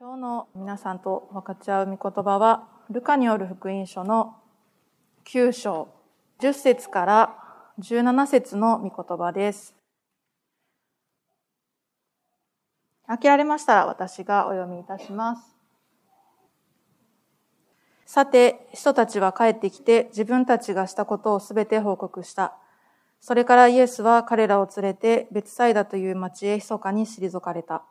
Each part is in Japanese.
今日の皆さんと分かち合う御言葉は、ルカによる福音書の9章、10節から17節の御言葉です。開けられましたら私がお読みいたします。さて、人たちは帰ってきて自分たちがしたことをすべて報告した。それからイエスは彼らを連れて別サイダという町へ密かに退かれた。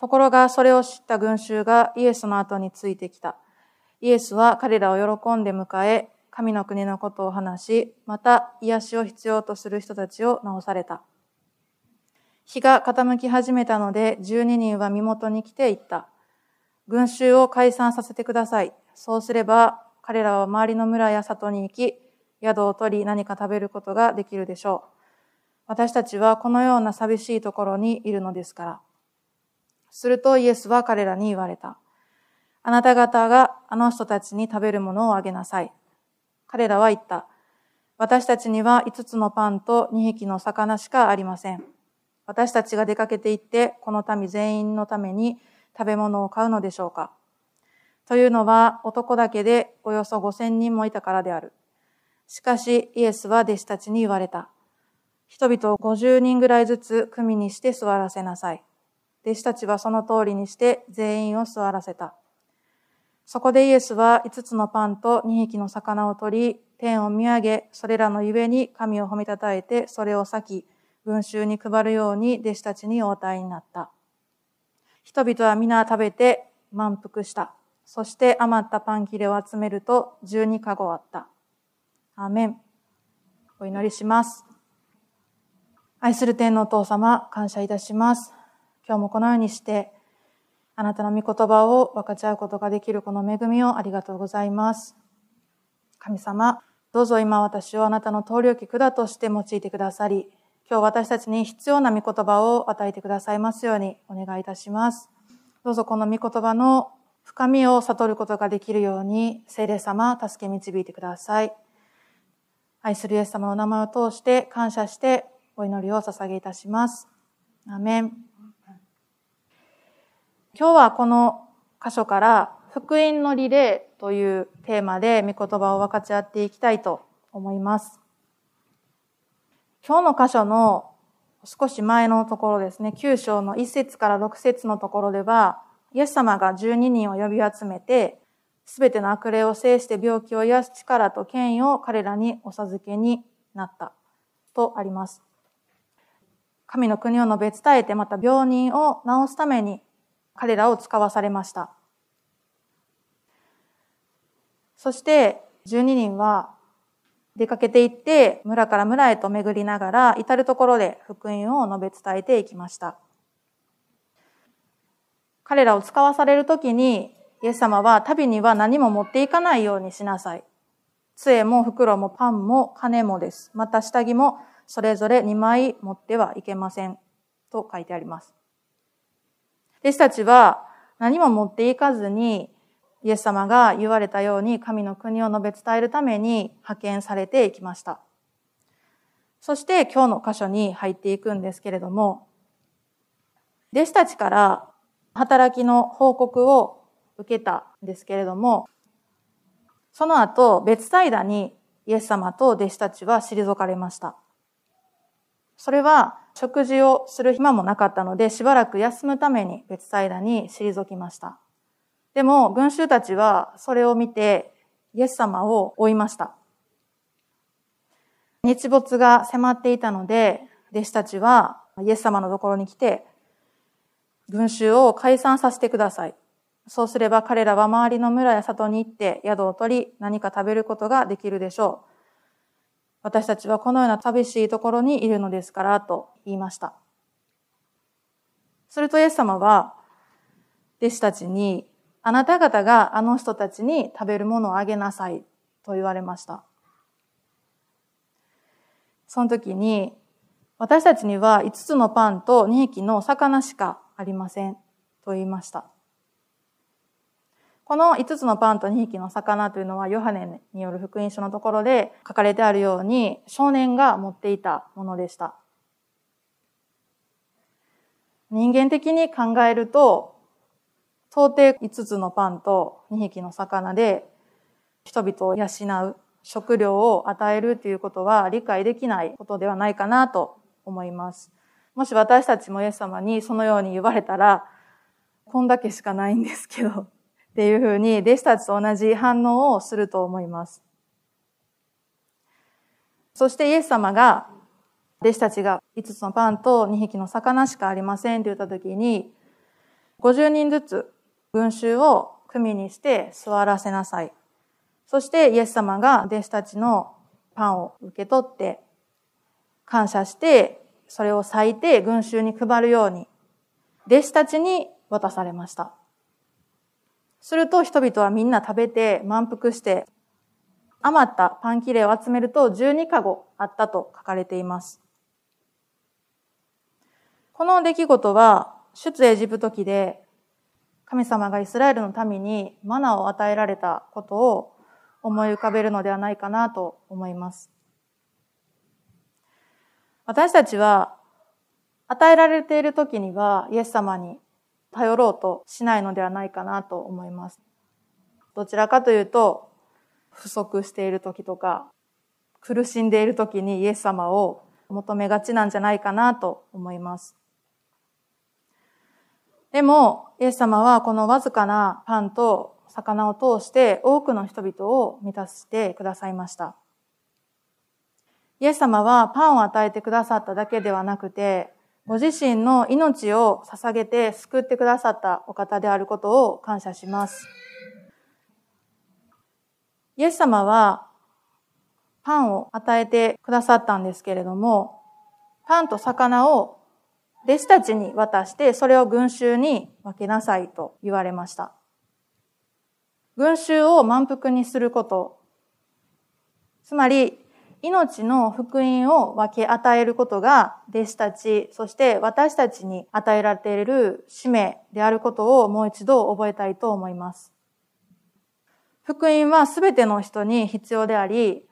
ところがそれを知った群衆がイエスの後についてきた。イエスは彼らを喜んで迎え、神の国のことを話し、また癒しを必要とする人たちを治された。日が傾き始めたので、十二人は身元に来ていった。群衆を解散させてください。そうすれば、彼らは周りの村や里に行き、宿を取り何か食べることができるでしょう。私たちはこのような寂しいところにいるのですから。するとイエスは彼らに言われた。あなた方があの人たちに食べるものをあげなさい。彼らは言った。私たちには五つのパンと二匹の魚しかありません。私たちが出かけて行って、この民全員のために食べ物を買うのでしょうか。というのは男だけでおよそ五千人もいたからである。しかしイエスは弟子たちに言われた。人々を五十人ぐらいずつ組にして座らせなさい。弟子たちはその通りにして全員を座らせた。そこでイエスは五つのパンと二匹の魚を取り、天を見上げ、それらのゆえに神を褒めたたえて、それを裂き、群衆に配るように弟子たちにお与えになった。人々は皆食べて満腹した。そして余ったパン切れを集めると十二かごあった。アーメン。お祈りします。愛する天のお父様、感謝いたします。今日もこのようにして、あなたの御言葉を分かち合うことができるこの恵みをありがとうございます。神様、どうぞ今私をあなたの通り置き管として用いてくださり、今日私たちに必要な御言葉を与えてくださいますようにお願いいたします。どうぞこの御言葉の深みを悟ることができるように、聖霊様、助け導いてください。愛するイエス様の名前を通して感謝してお祈りを捧げいたします。アメン。今日はこの箇所から福音のリレーというテーマで御言葉を分かち合っていきたいと思います。今日の箇所の少し前のところですね、9章の1節から6節のところでは、イエス様が12人を呼び集めて、すべての悪霊を制して病気を癒す力と権威を彼らにお授けになったとあります。神の国を述べ伝えてまた病人を治すために彼らを使わされました。そして12人は出かけていって村から村へと巡りながら至るところで福音を述べ伝えていきました。彼らを使わされるときにイエス様は旅には何も持っていかないようにしなさい。杖も袋もパンも金もです。また下着もそれぞれ2枚持ってはいけません。と書いてあります。弟子たちは何も持っていかずに、イエス様が言われたように神の国を述べ伝えるために派遣されていきました。そして今日の箇所に入っていくんですけれども、弟子たちから働きの報告を受けたんですけれども、その後別サイダにイエス様と弟子たちは退かれました。それは食事をする暇もなかったので、しばらく休むために別サイダに退きました。でも、群衆たちはそれを見て、イエス様を追いました。日没が迫っていたので、弟子たちはイエス様のところに来て、群衆を解散させてください。そうすれば彼らは周りの村や里に行って宿を取り何か食べることができるでしょう。私たちはこのような寂しいところにいるのですからと言いました。するとイエス様は弟子たちにあなた方があの人たちに食べるものをあげなさいと言われました。その時に私たちには5つのパンと2匹の魚しかありませんと言いました。この5つのパンと2匹の魚というのはヨハネによる福音書のところで書かれてあるように少年が持っていたものでした。人間的に考えると到底5つのパンと2匹の魚で人々を養う食料を与えるということは理解できないことではないかなと思います。もし私たちもイエス様にそのように言われたら、こんだけしかないんですけど、っていうふうに弟子たちと同じ反応をすると思います。そしてイエス様が、弟子たちが5つのパンと2匹の魚しかありませんと言ったときに、50人ずつ群衆を組にして座らせなさい。そしてイエス様が弟子たちのパンを受け取って、感謝して、それを裂いて群衆に配るように、弟子たちに渡されました。すると人々はみんな食べて満腹して、余ったパン切れを集めると12カゴあったと書かれています。この出来事は出エジプト記で神様がイスラエルの民にマナを与えられたことを思い浮かべるのではないかなと思います。私たちは与えられている時にはイエス様に頼ろうとしないのではないかなと思います。どちらかというと不足している時とか苦しんでいる時にイエス様を求めがちなんじゃないかなと思います。でも、イエス様はこのわずかなパンと魚を通して多くの人々を満たしてくださいました。イエス様はパンを与えてくださっただけではなくて、ご自身の命を捧げて救ってくださったお方であることを感謝します。イエス様はパンを与えてくださったんですけれども、パンと魚を弟子たちに渡して、それを群衆に分けなさいと言われました。群衆を満腹にすること。つまり、命の福音を分け与えることが、弟子たち、そして私たちに与えられている使命であることをもう一度覚えたいと思います。福音はすべての人に必要であり、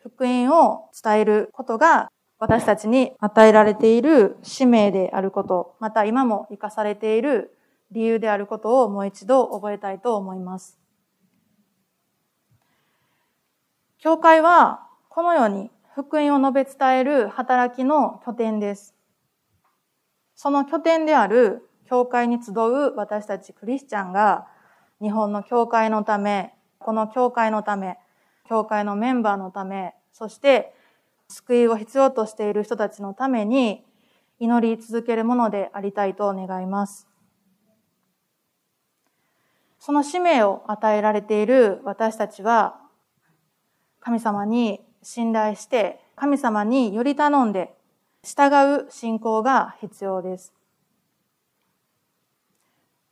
福音を伝えることが私たちに与えられている使命であること、また今も生かされている理由であることをもう一度覚えたいと思います。教会はこのように福音を述べ伝える働きの拠点です。その拠点である教会に集う私たちクリスチャンが日本の教会のため、この教会のため、教会のメンバーのため、そして救いを必要としている人たちのために祈り続けるものでありたいと願います。その使命を与えられている私たちは、神様に信頼して、神様により頼んで、従う信仰が必要です。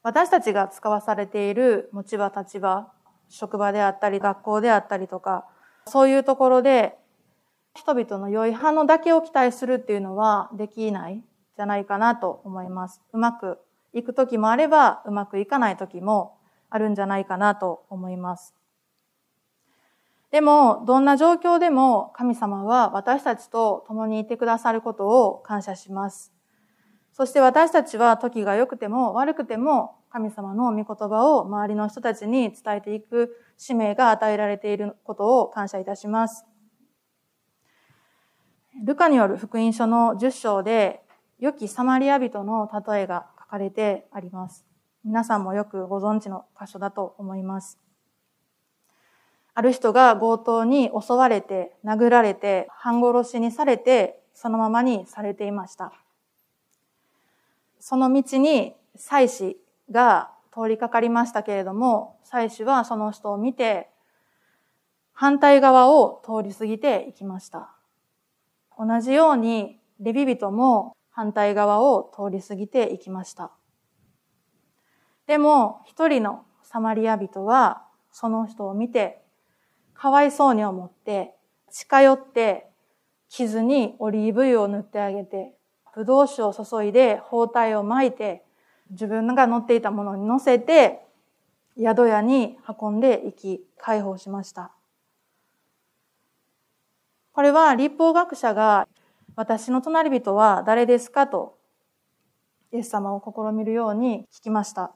私たちが使わされている持ち場立場、職場であったり、学校であったりとか、そういうところで人々の良い反応だけを期待するっていうのはできないじゃないかなと思います。うまくいく時もあれば、うまくいかない時もあるんじゃないかなと思います。でも、どんな状況でも神様は私たちと共にいてくださることを感謝します。そして私たちは時が良くても悪くても神様の御言葉を周りの人たちに伝えていく使命が与えられていることを感謝いたします。ルカによる福音書の10章で、良きサマリア人の例えが書かれてあります。皆さんもよくご存知の箇所だと思います。ある人が強盗に襲われて、殴られて、半殺しにされて、そのままにされていました。その道に祭司が通りかかりましたけれども、祭司はその人を見て、反対側を通り過ぎていきました。同じようにレビ人も反対側を通り過ぎていきました。でも一人のサマリア人はその人を見てかわいそうに思って近寄って傷にオリーブ油を塗ってあげてブドウ酒を注いで包帯を巻いて自分が乗っていたものに乗せて宿屋に運んで行き解放しました。これは立法学者が私の隣人は誰ですかとイエス様を試みるように聞きました。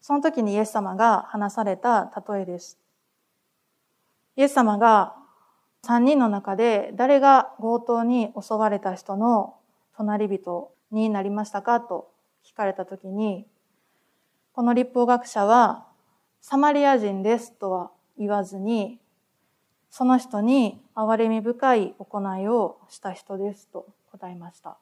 その時にイエス様が話された例えです。イエス様が三人の中で誰が強盗に襲われた人の隣人になりましたかと聞かれた時に、この立法学者はサマリア人ですとは言わずに、その人に憐れみ深い行いをした人ですと答えました。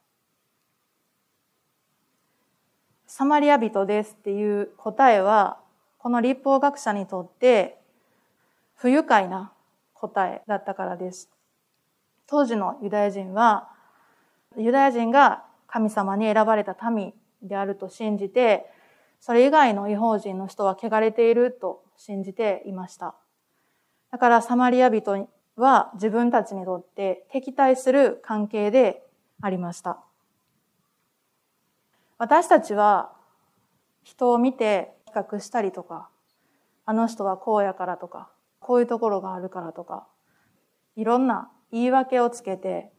サマリア人ですっていう答えは、この立法学者にとって不愉快な答えだったからです。当時のユダヤ人は、ユダヤ人が神様に選ばれた民であると信じて、それ以外の違法人の人は汚れていると信じていました。だからサマリア人は自分たちにとって敵対する関係でありました。私たちは人を見て比較したりとか、あの人はこうやからとか、こういうところがあるからとか、いろんな言い訳をつけて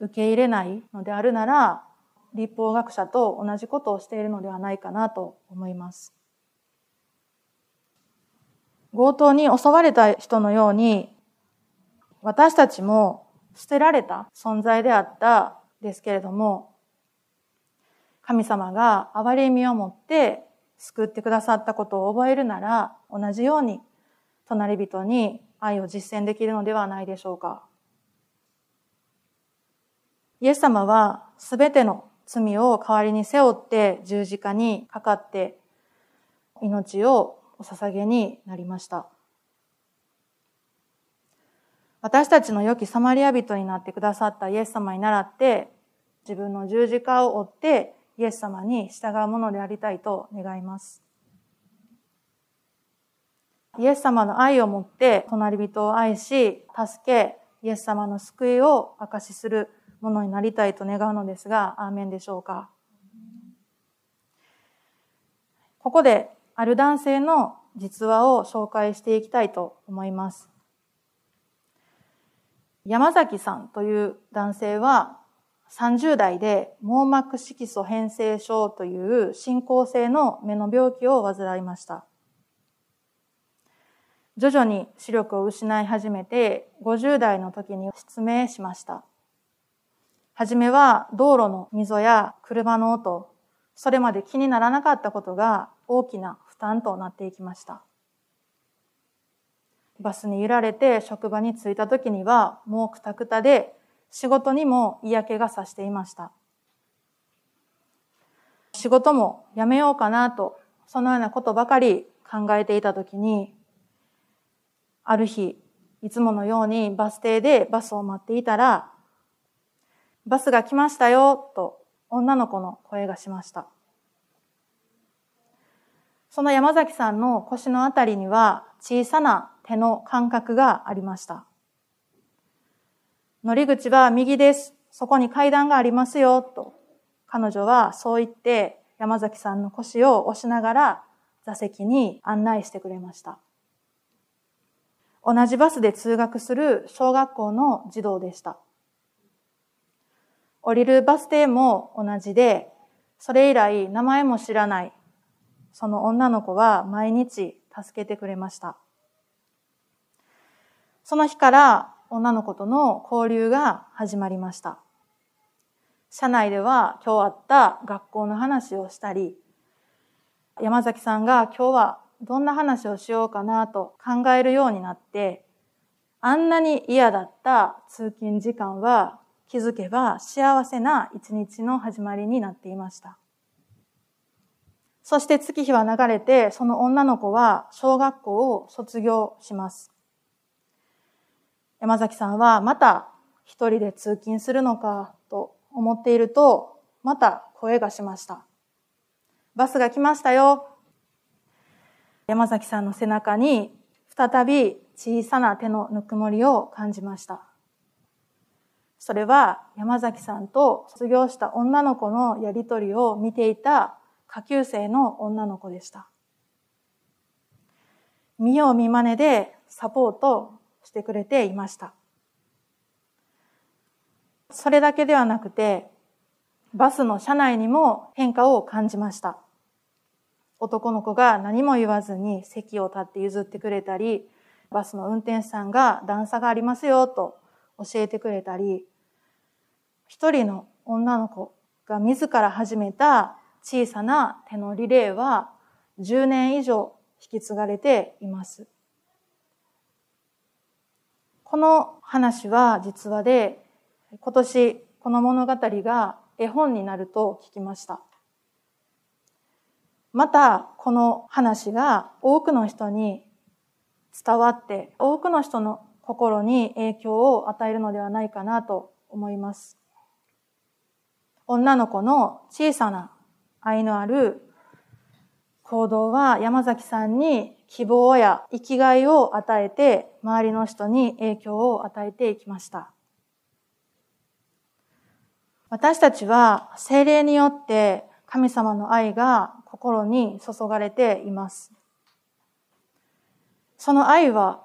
受け入れないのであるなら、立法学者と同じことをしているのではないかなと思います。強盗に襲われた人のように、私たちも捨てられた存在であったですけれども、神様が憐れみを持って救ってくださったことを覚えるなら、同じように隣人に愛を実践できるのではないでしょうか。イエス様はすべての罪を代わりに背負って十字架にかかって命をお捧げになりました。私たちの良きサマリア人になってくださったイエス様に倣って自分の十字架を追ってイエス様に従うものでありたいと願います。イエス様の愛をもって隣人を愛し、助け、イエス様の救いを証しするものになりたいと願うのですが、アーメンでしょうか。ここである男性の実話を紹介していきたいと思います。山崎さんという男性は30代で網膜色素変性症という進行性の目の病気を患いました。徐々に視力を失い始めて50代の時に失明しました。はじめは道路の溝や車の音、それまで気にならなかったことが大きな負担となっていきました。バスに揺られて職場に着いた時にはもうくたくたで仕事にも嫌気がさしていました。仕事も辞めようかなと、そのようなことばかり考えていたときに、ある日、いつものようにバス停でバスを待っていたら、バスが来ましたよ、と女の子の声がしました。その山崎さんの腰のあたりには小さな手の感覚がありました。乗り口は右です。そこに階段がありますよ、と。彼女はそう言って山崎さんの腰を押しながら座席に案内してくれました。同じバスで通学する小学校の児童でした。降りるバス停も同じで、それ以来名前も知らない、その女の子は毎日助けてくれました。その日から女の子との交流が始まりました。社内では今日あった学校の話をしたり、山崎さんが今日はどんな話をしようかなと考えるようになって、あんなに嫌だった通勤時間は気づけば幸せな一日の始まりになっていました。そして月日は流れて、その女の子は小学校を卒業します。山崎さんはまた一人で通勤するのかと思っていると、また声がしました。バスが来ましたよ。山崎さんの背中に再び小さな手のぬくもりを感じました。それは山崎さんと卒業した女の子のやりとりを見ていた下級生の女の子でした。見よう見まねでサポートしてくれていました。それだけではなくて、バスの車内にも変化を感じました。男の子が何も言わずに席を立って譲ってくれたり、バスの運転手さんが段差がありますよと教えてくれたり、一人の女の子が自ら始めた小さな手のリレーは10年以上引き継がれています。この話は実話で今年この物語が絵本になると聞きました。またこの話が多くの人に伝わって多くの人の心に影響を与えるのではないかなと思います。女の子の小さな愛のある行動は山崎さんに希望や生きがいを与えて周りの人に影響を与えていきました。私たちは精霊によって神様の愛が心に注がれています。その愛は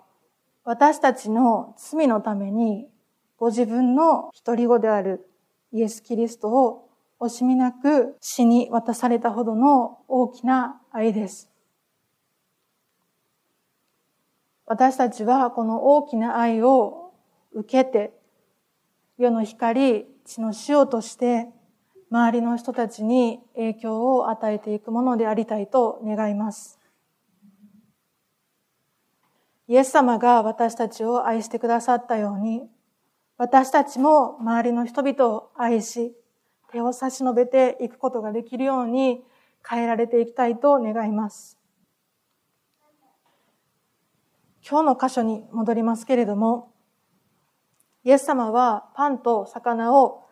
私たちの罪のためにご自分の一人子であるイエス・キリストを惜しみなく死に渡されたほどの大きな愛です。私たちはこの大きな愛を受けて世の光、血の塩として周りの人たちに影響を与えていくものでありたいと願います。イエス様が私たちを愛してくださったように、私たちも周りの人々を愛し、手を差し伸べていくことができるように変えられていきたいと願います。今日の箇所に戻りますけれども、イエス様はパンと魚を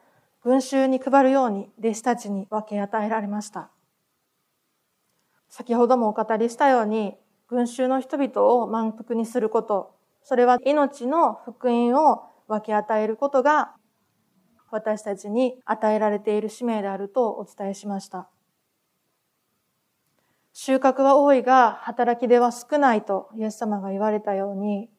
群衆に配るように弟子たちに分け与えられました。先ほどもお語りしたように、群衆の人々を満腹にすること、それは命の福音を分け与えることが私たちに与えられている使命であるとお伝えしました。収穫は多いが働きでは少ないとイエス様が言われたように、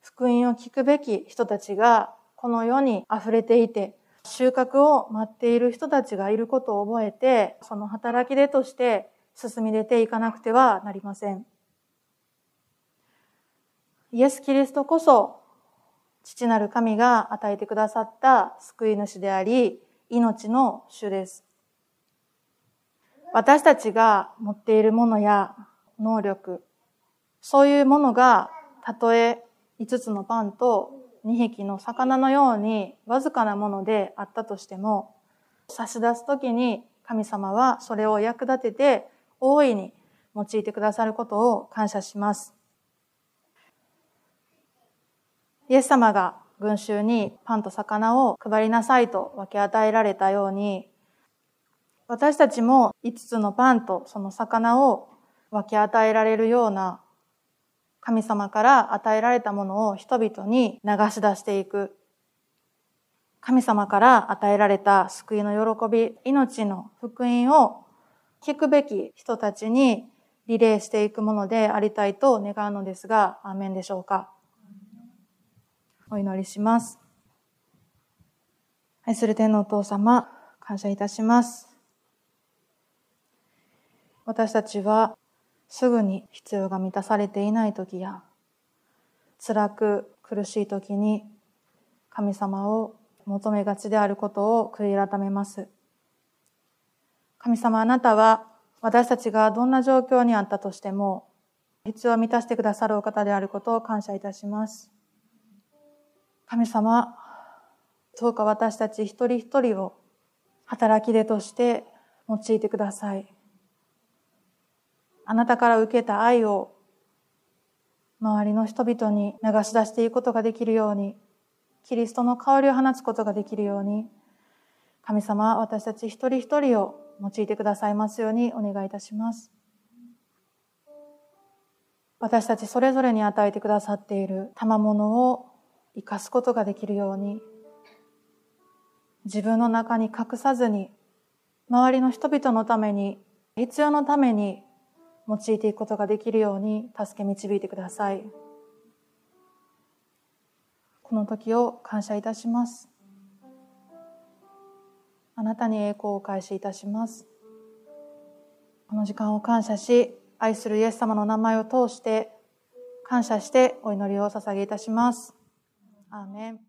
福音を聞くべき人たちがこの世に溢れていて、収穫を待っている人たちがいることを覚えて、その働き手として進み出ていかなくてはなりません。イエス・キリストこそ、父なる神が与えてくださった救い主であり、命の主です。私たちが持っているものや能力、そういうものがたとえ5つのパンと2匹の魚のようにわずかなものであったとしても、差し出すときに神様はそれを役立てて大いに用いてくださることを感謝します。イエス様が群衆にパンと魚を配りなさいと分け与えられたように、私たちも5つのパンとその魚を分け与えられるような神様から与えられたものを人々に流し出していく。神様から与えられた救いの喜び、命の福音を聞くべき人たちにリレーしていくものでありたいと願うのですが、アーメンでしょうか。お祈りします。愛する天のお父様、感謝いたします。私たちはすぐに必要が満たされていない時や、辛く苦しい時に神様を求めがちであることを悔い改めます。神様あなたは私たちがどんな状況にあったとしても必要を満たしてくださるお方であることを感謝いたします。神様、どうか私たち一人一人を働き手として用いてください。あなたから受けた愛を周りの人々に流し出していくことができるように、キリストの香りを放つことができるように、神様、私たち一人一人を用いてくださいますようにお願いいたします。私たちそれぞれに与えてくださっている賜物を生かすことができるように、自分の中に隠さずに、周りの人々のために、必要のために用いていくことができるように助け導いてください。この時を感謝いたします。あなたに栄光を返しいたします。この時間を感謝し、愛するイエス様の名前を通して、感謝してお祈りを捧げいたします。アーメン